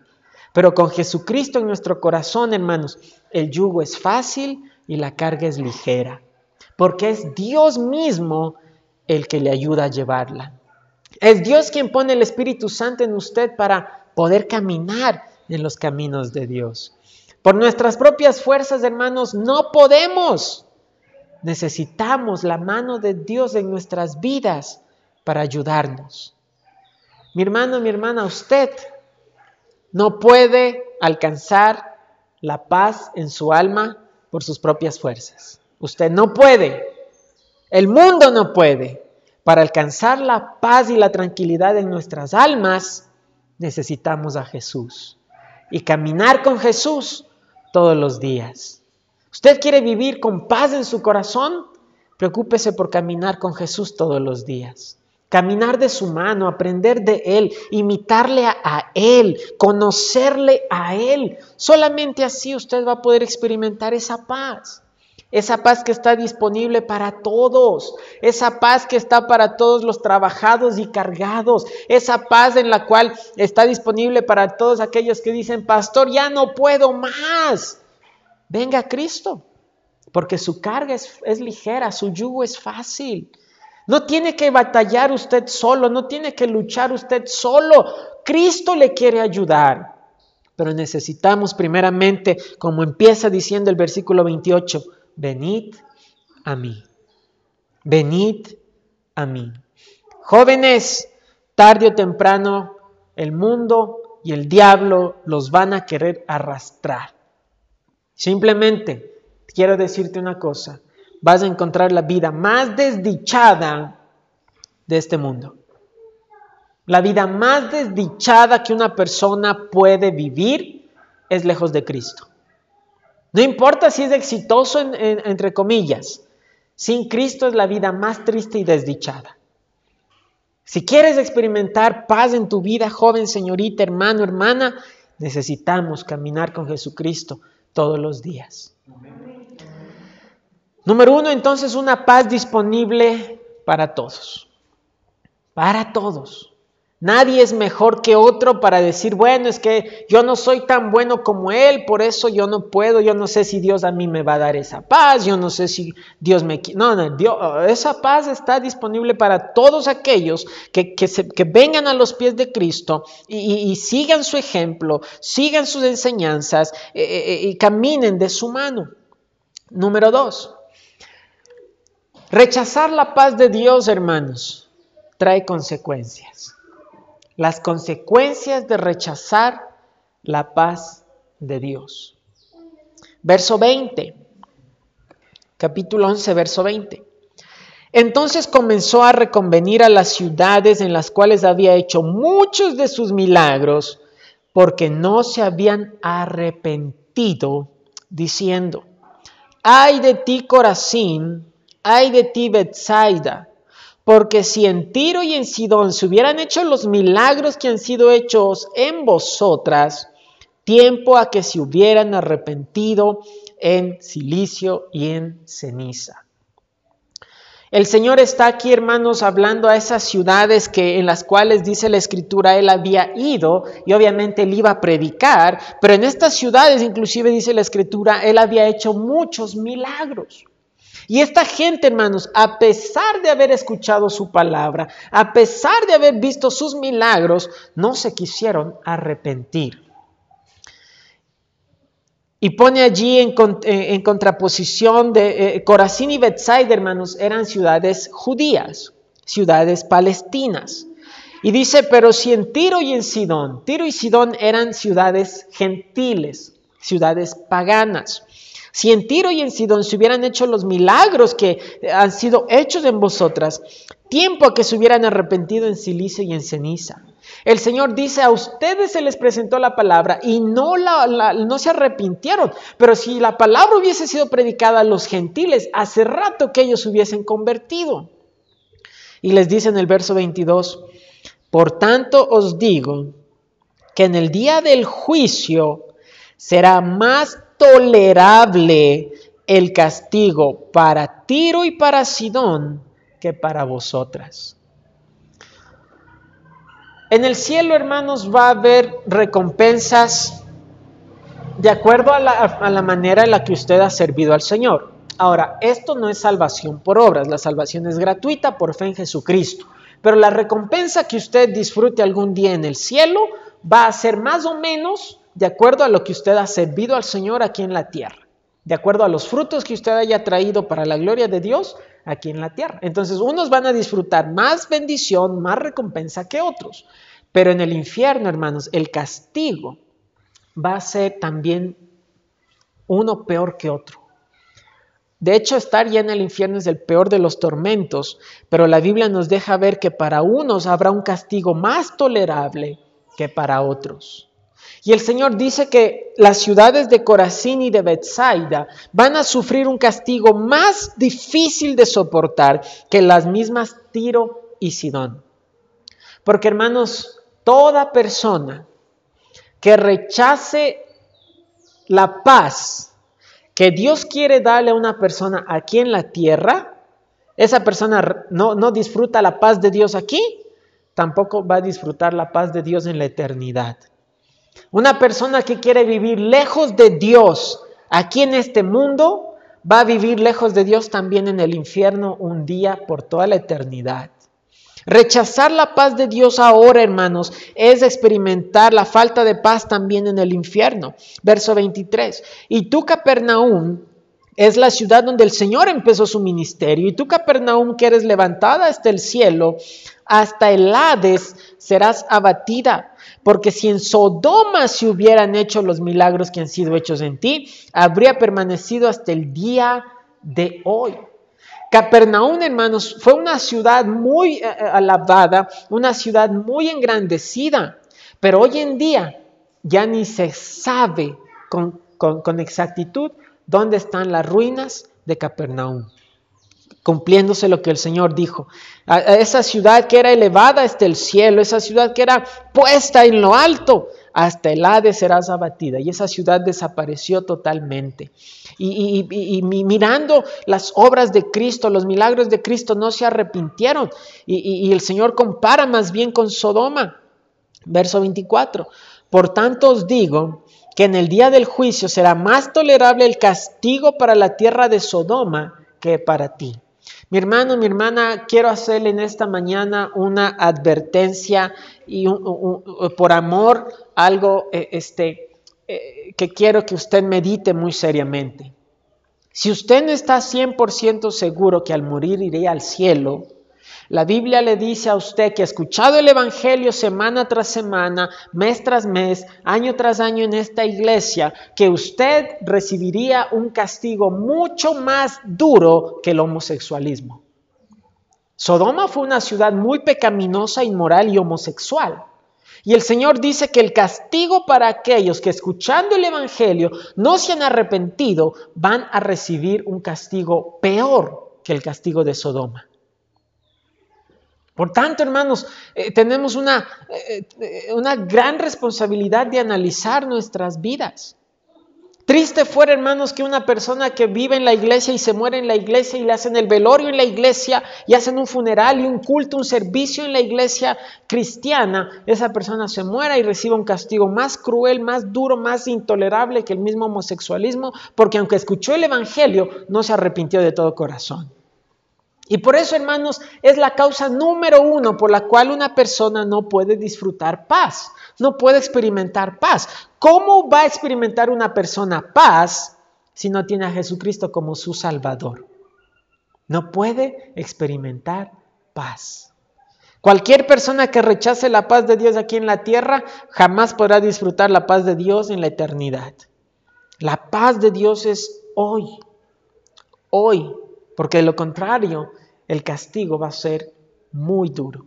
Pero con Jesucristo en nuestro corazón, hermanos, el yugo es fácil y la carga es ligera. Porque es Dios mismo el que le ayuda a llevarla. Es Dios quien pone el Espíritu Santo en usted para poder caminar en los caminos de Dios. Por nuestras propias fuerzas, hermanos, no podemos. Necesitamos la mano de Dios en nuestras vidas para ayudarnos. Mi hermano, mi hermana, usted no puede alcanzar la paz en su alma por sus propias fuerzas. Usted no puede. El mundo no puede. Para alcanzar la paz y la tranquilidad en nuestras almas, necesitamos a Jesús y caminar con Jesús todos los días. ¿Usted quiere vivir con paz en su corazón? Preocúpese por caminar con Jesús todos los días. Caminar de su mano, aprender de Él, imitarle a, Él, conocerle a Él. Solamente así usted va a poder experimentar esa paz. Esa paz que está disponible para todos. Esa paz que está para todos los trabajados y cargados. Esa paz en la cual está disponible para todos aquellos que dicen, pastor, ya no puedo más. Venga a Cristo. Porque su carga es, es ligera, su yugo es fácil. No tiene que batallar usted solo, no tiene que luchar usted solo. Cristo le quiere ayudar. Pero necesitamos primeramente, como empieza diciendo el versículo 28, venid a mí. Venid a mí. Jóvenes, tarde o temprano, el mundo y el diablo los van a querer arrastrar. Simplemente quiero decirte una cosa, vas a encontrar la vida más desdichada de este mundo. La vida más desdichada que una persona puede vivir es lejos de Cristo. No importa si es exitoso, entre comillas, sin Cristo es la vida más triste y desdichada. Si quieres experimentar paz en tu vida, joven, señorita, hermano, hermana, necesitamos caminar con Jesucristo todos los días. Número uno, entonces, una paz disponible para todos. Para todos. Nadie es mejor que otro para decir, bueno, es que yo no soy tan bueno como él, por eso yo no puedo, yo no sé si Dios a mí me va a dar esa paz, yo no sé si Dios me... No, no, Dios, esa paz está disponible para todos aquellos que, que, vengan a los pies de Cristo y, sigan su ejemplo, sigan sus enseñanzas eh, eh, eh, y caminen de su mano. Número dos, rechazar la paz de Dios, hermanos, trae consecuencias las consecuencias de rechazar la paz de Dios. Verso 20, capítulo 11, verso 20. Entonces comenzó a reconvenir a las ciudades en las cuales había hecho muchos de sus milagros, porque no se habían arrepentido, diciendo, ay de ti Corazín, ay de ti Bethsaida, porque si en Tiro y en Sidón se hubieran hecho los milagros que han sido hechos en vosotras, tiempo a que se hubieran arrepentido en silicio y en ceniza. El Señor está aquí, hermanos, hablando a esas ciudades que en las cuales dice la escritura él había ido y obviamente él iba a predicar, pero en estas ciudades inclusive dice la escritura él había hecho muchos milagros. Y esta gente, hermanos, a pesar de haber escuchado su palabra, a pesar de haber visto sus milagros, no se quisieron arrepentir. Y pone allí en, eh, contraposición de eh, Corazín y Bethsaida, hermanos, eran ciudades judías, ciudades palestinas. Y dice, pero si en Tiro y en Sidón, Tiro y Sidón eran ciudades gentiles, ciudades paganas. Si en Tiro y en Sidón se hubieran hecho los milagros que han sido hechos en vosotras, tiempo a que se hubieran arrepentido en silicio y en ceniza. El Señor dice, a ustedes se les presentó la palabra y no, la, no se arrepintieron, pero si la palabra hubiese sido predicada a los gentiles, hace rato que ellos hubiesen convertido. Y les dice en el verso 22, por tanto os digo que en el día del juicio será más tolerable el castigo para Tiro y para Sidón que para vosotras. En el cielo, hermanos, va a haber recompensas de acuerdo a la, a la, manera en la que usted ha servido al Señor. Ahora, esto no es salvación por obras, la salvación es gratuita por fe en Jesucristo. Pero la recompensa que usted disfrute algún día en el cielo va a ser más o menos de acuerdo a lo que usted ha servido al Señor aquí en la tierra, de acuerdo a los frutos que usted haya traído para la gloria de Dios aquí en la tierra. Entonces, unos van a disfrutar más bendición, más recompensa que otros. Pero en el infierno, hermanos, el castigo va a ser también uno peor que otro. De hecho, estar ya en el infierno es el peor de los tormentos, pero la Biblia nos deja ver que para unos habrá un castigo más tolerable que para otros. Y el Señor dice que las ciudades de Corazín y de Bethsaida van a sufrir un castigo más difícil de soportar que las mismas Tiro y Sidón. Porque hermanos, toda persona que rechace la paz que Dios quiere darle a una persona aquí en la tierra, esa persona no, no disfruta la paz de Dios aquí, tampoco va a disfrutar la paz de Dios en la eternidad. Una persona que quiere vivir lejos de Dios aquí en este mundo, va a vivir lejos de Dios también en el infierno un día por toda la eternidad. Rechazar la paz de Dios ahora, hermanos, es experimentar la falta de paz también en el infierno. Verso 23. Y tú, Capernaum, es la ciudad donde el Señor empezó su ministerio. Y tú, Capernaum, que eres levantada hasta el cielo, hasta el Hades serás abatida. Porque si en Sodoma se hubieran hecho los milagros que han sido hechos en ti, habría permanecido hasta el día de hoy. Capernaum, hermanos, fue una ciudad muy eh, eh, alabada, una ciudad muy engrandecida, pero hoy en día ya ni se sabe con, con exactitud dónde están las ruinas de Capernaum cumpliéndose lo que el Señor dijo. A esa ciudad que era elevada hasta el cielo, esa ciudad que era puesta en lo alto, hasta el Hades serás abatida. Y esa ciudad desapareció totalmente. Y, mirando las obras de Cristo, los milagros de Cristo, no se arrepintieron. Y, el Señor compara más bien con Sodoma. Verso 24. Por tanto os digo que en el día del juicio será más tolerable el castigo para la tierra de Sodoma que para ti. Mi hermano, mi hermana, quiero hacerle en esta mañana una advertencia y por amor algo eh, este, eh, que quiero que usted medite muy seriamente. Si usted no está 100% seguro que al morir iré al cielo, la Biblia le dice a usted que ha escuchado el Evangelio semana tras semana, mes tras mes, año tras año en esta iglesia, que usted recibiría un castigo mucho más duro que el homosexualismo. Sodoma fue una ciudad muy pecaminosa, inmoral y homosexual. Y el Señor dice que el castigo para aquellos que escuchando el Evangelio no se han arrepentido van a recibir un castigo peor que el castigo de Sodoma. Por tanto, hermanos, eh, tenemos una, eh, eh, una gran responsabilidad de analizar nuestras vidas. Triste fuera, hermanos, que una persona que vive en la iglesia y se muere en la iglesia y le hacen el velorio en la iglesia y hacen un funeral y un culto, un servicio en la iglesia cristiana, esa persona se muera y reciba un castigo más cruel, más duro, más intolerable que el mismo homosexualismo, porque aunque escuchó el Evangelio, no se arrepintió de todo corazón. Y por eso, hermanos, es la causa número uno por la cual una persona no puede disfrutar paz, no puede experimentar paz. ¿Cómo va a experimentar una persona paz si no tiene a Jesucristo como su Salvador? No puede experimentar paz. Cualquier persona que rechace la paz de Dios aquí en la tierra jamás podrá disfrutar la paz de Dios en la eternidad. La paz de Dios es hoy, hoy, porque de lo contrario el castigo va a ser muy duro.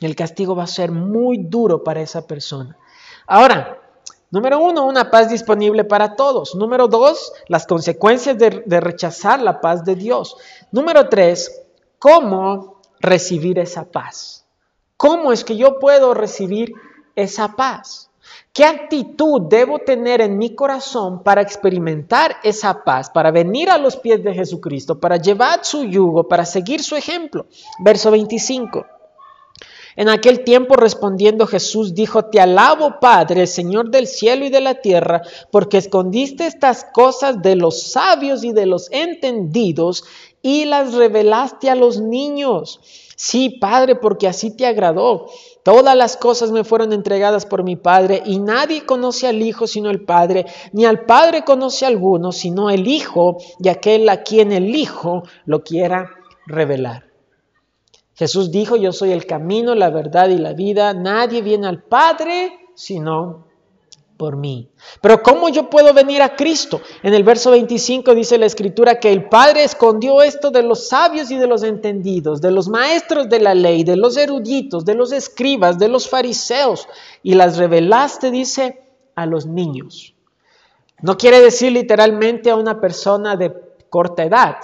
El castigo va a ser muy duro para esa persona. Ahora, número uno, una paz disponible para todos. Número dos, las consecuencias de, de rechazar la paz de Dios. Número tres, cómo recibir esa paz. ¿Cómo es que yo puedo recibir esa paz? ¿Qué actitud debo tener en mi corazón para experimentar esa paz, para venir a los pies de Jesucristo, para llevar su yugo, para seguir su ejemplo? Verso 25. En aquel tiempo respondiendo Jesús dijo, Te alabo Padre, Señor del cielo y de la tierra, porque escondiste estas cosas de los sabios y de los entendidos y las revelaste a los niños. Sí, Padre, porque así te agradó. Todas las cosas me fueron entregadas por mi Padre y nadie conoce al Hijo sino el Padre, ni al Padre conoce a alguno sino el Hijo y aquel a quien el Hijo lo quiera revelar. Jesús dijo, yo soy el camino, la verdad y la vida. Nadie viene al Padre sino por mí. Pero ¿cómo yo puedo venir a Cristo? En el verso 25 dice la escritura que el Padre escondió esto de los sabios y de los entendidos, de los maestros de la ley, de los eruditos, de los escribas, de los fariseos, y las revelaste, dice, a los niños. No quiere decir literalmente a una persona de corta edad.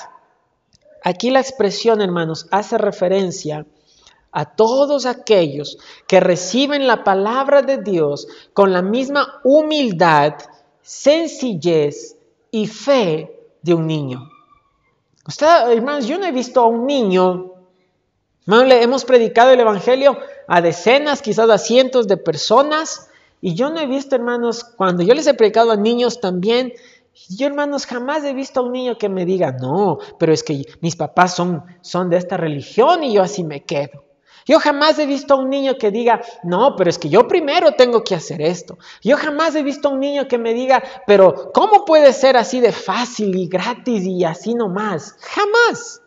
Aquí la expresión, hermanos, hace referencia a todos aquellos que reciben la palabra de Dios con la misma humildad, sencillez y fe de un niño. Usted, hermanos, yo no he visto a un niño, hermanos, le hemos predicado el Evangelio a decenas, quizás a cientos de personas, y yo no he visto, hermanos, cuando yo les he predicado a niños también, yo, hermanos, jamás he visto a un niño que me diga, no, pero es que mis papás son, son de esta religión y yo así me quedo. Yo jamás he visto a un niño que diga, no, pero es que yo primero tengo que hacer esto. Yo jamás he visto a un niño que me diga, pero ¿cómo puede ser así de fácil y gratis y así nomás? Jamás.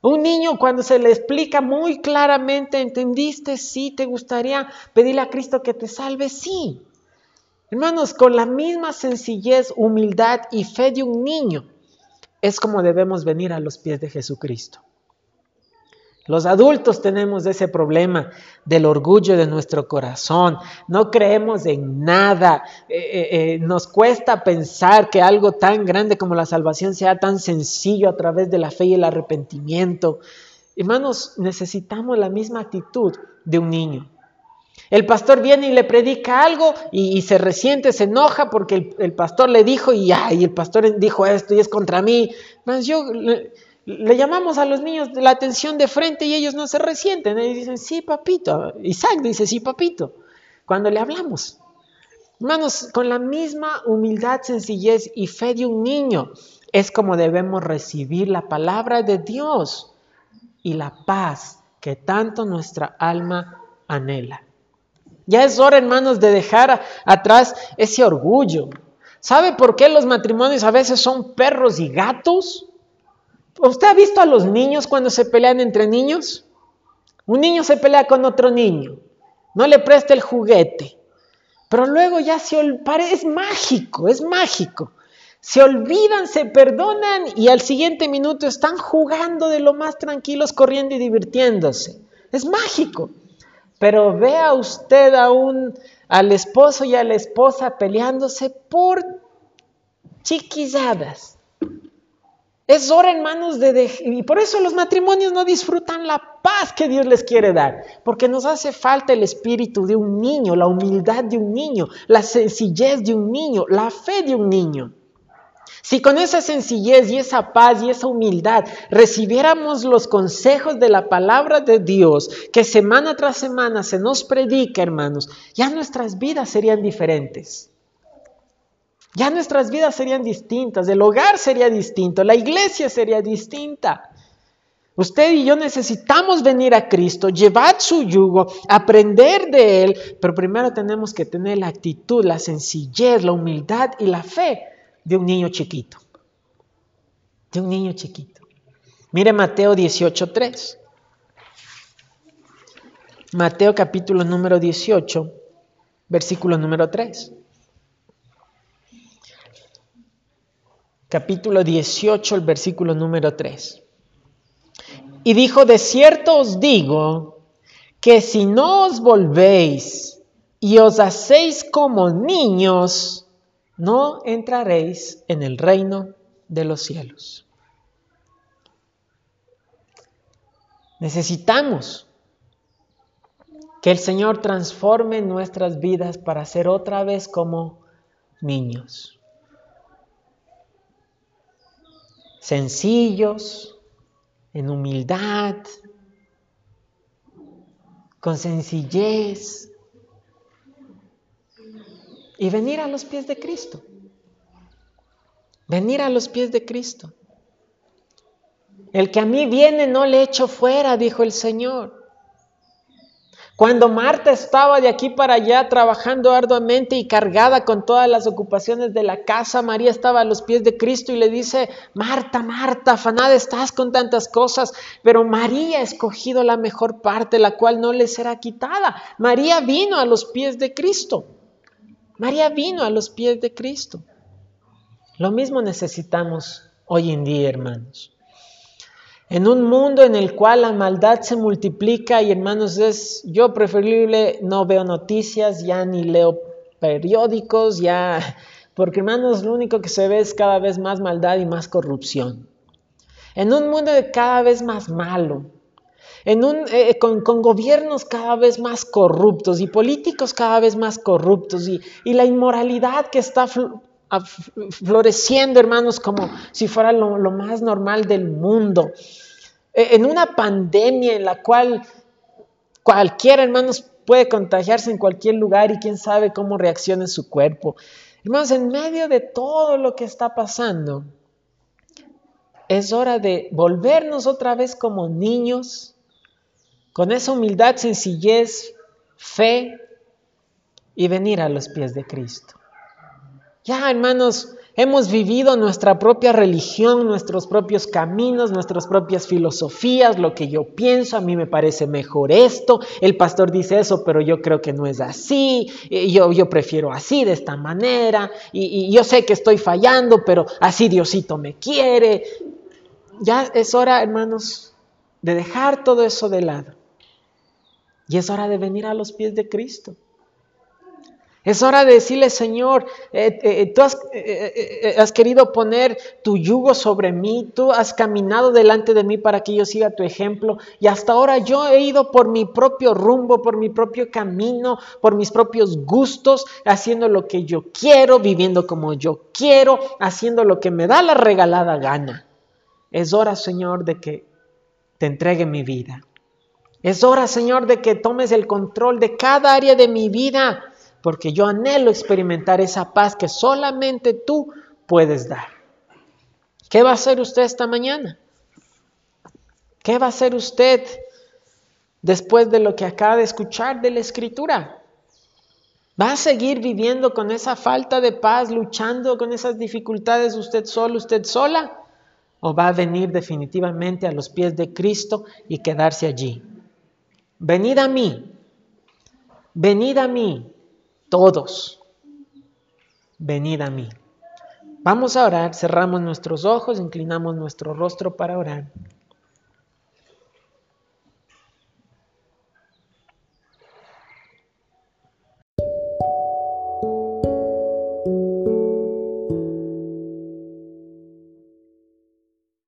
Un niño cuando se le explica muy claramente, ¿entendiste? Sí, ¿te gustaría pedirle a Cristo que te salve? Sí. Hermanos, con la misma sencillez, humildad y fe de un niño, es como debemos venir a los pies de Jesucristo. Los adultos tenemos ese problema del orgullo de nuestro corazón. No creemos en nada. Eh, eh, eh, nos cuesta pensar que algo tan grande como la salvación sea tan sencillo a través de la fe y el arrepentimiento. Hermanos, necesitamos la misma actitud de un niño. El pastor viene y le predica algo y, se resiente, se enoja porque el, pastor le dijo y, y el pastor dijo esto y es contra mí. Mas yo le llamamos a los niños la atención de frente y ellos no se resienten. Ellos dicen, sí, papito. Isaac dice, sí, papito. Cuando le hablamos. Hermanos, con la misma humildad, sencillez y fe de un niño, es como debemos recibir la palabra de Dios y la paz que tanto nuestra alma anhela. Ya es hora, hermanos, de dejar atrás ese orgullo. ¿Sabe por qué los matrimonios a veces son perros y gatos? ¿Usted ha visto a los niños cuando se pelean entre niños? Un niño se pelea con otro niño, no le presta el juguete, pero luego ya se olvida, es mágico, es mágico. Se olvidan, se perdonan y al siguiente minuto están jugando de lo más tranquilos, corriendo y divirtiéndose. Es mágico. Pero vea usted aún al esposo y a la esposa peleándose por chiquizadas. Es hora, hermanos, de, y por eso los matrimonios no disfrutan la paz que Dios les quiere dar, porque nos hace falta el espíritu de un niño, la humildad de un niño, la sencillez de un niño, la fe de un niño. Si con esa sencillez y esa paz y esa humildad recibiéramos los consejos de la palabra de Dios que semana tras semana se nos predica, hermanos, ya nuestras vidas serían diferentes. Ya nuestras vidas serían distintas, el hogar sería distinto, la iglesia sería distinta. Usted y yo necesitamos venir a Cristo, llevar su yugo, aprender de Él, pero primero tenemos que tener la actitud, la sencillez, la humildad y la fe de un niño chiquito. De un niño chiquito. Mire Mateo 18.3. Mateo capítulo número 18, versículo número 3. Capítulo 18, el versículo número 3. Y dijo, de cierto os digo que si no os volvéis y os hacéis como niños, no entraréis en el reino de los cielos. Necesitamos que el Señor transforme nuestras vidas para ser otra vez como niños. Sencillos, en humildad, con sencillez, y venir a los pies de Cristo. Venir a los pies de Cristo. El que a mí viene no le echo fuera, dijo el Señor. Cuando Marta estaba de aquí para allá trabajando arduamente y cargada con todas las ocupaciones de la casa, María estaba a los pies de Cristo y le dice, Marta, Marta, afanada estás con tantas cosas, pero María ha escogido la mejor parte, la cual no le será quitada. María vino a los pies de Cristo. María vino a los pies de Cristo. Lo mismo necesitamos hoy en día, hermanos. En un mundo en el cual la maldad se multiplica y hermanos, es yo preferible no veo noticias, ya ni leo periódicos, ya, <laughs> porque hermanos, lo único que se ve es cada vez más maldad y más corrupción. En un mundo cada vez más malo, en un, eh, con, gobiernos cada vez más corruptos y políticos cada vez más corruptos y, la inmoralidad que está floreciendo, hermanos, como si fuera lo, más normal del mundo. E, en una pandemia en la cual cualquiera, hermanos, puede contagiarse en cualquier lugar y quién sabe cómo reaccione su cuerpo. Hermanos, en medio de todo lo que está pasando, es hora de volvernos otra vez como niños, con esa humildad, sencillez, fe y venir a los pies de Cristo. Ya, hermanos, hemos vivido nuestra propia religión, nuestros propios caminos, nuestras propias filosofías, lo que yo pienso, a mí me parece mejor esto, el pastor dice eso, pero yo creo que no es así, yo, yo prefiero así, de esta manera, y, y yo sé que estoy fallando, pero así Diosito me quiere. Ya es hora, hermanos, de dejar todo eso de lado. Y es hora de venir a los pies de Cristo. Es hora de decirle, Señor, eh, eh, tú eh, has, querido poner tu yugo sobre mí, tú has caminado delante de mí para que yo siga tu ejemplo y hasta ahora yo he ido por mi propio rumbo, por mi propio camino, por mis propios gustos, haciendo lo que yo quiero, viviendo como yo quiero, haciendo lo que me da la regalada gana. Es hora, Señor, de que te entregue mi vida. Es hora, Señor, de que tomes el control de cada área de mi vida porque yo anhelo experimentar esa paz que solamente tú puedes dar. ¿Qué va a hacer usted esta mañana? ¿Qué va a hacer usted después de lo que acaba de escuchar de la escritura? ¿Va a seguir viviendo con esa falta de paz, luchando con esas dificultades usted solo, usted sola? ¿O va a venir definitivamente a los pies de Cristo y quedarse allí? Venid a mí, venid a mí, todos, venid a mí. Vamos a orar, cerramos nuestros ojos, inclinamos nuestro rostro para orar.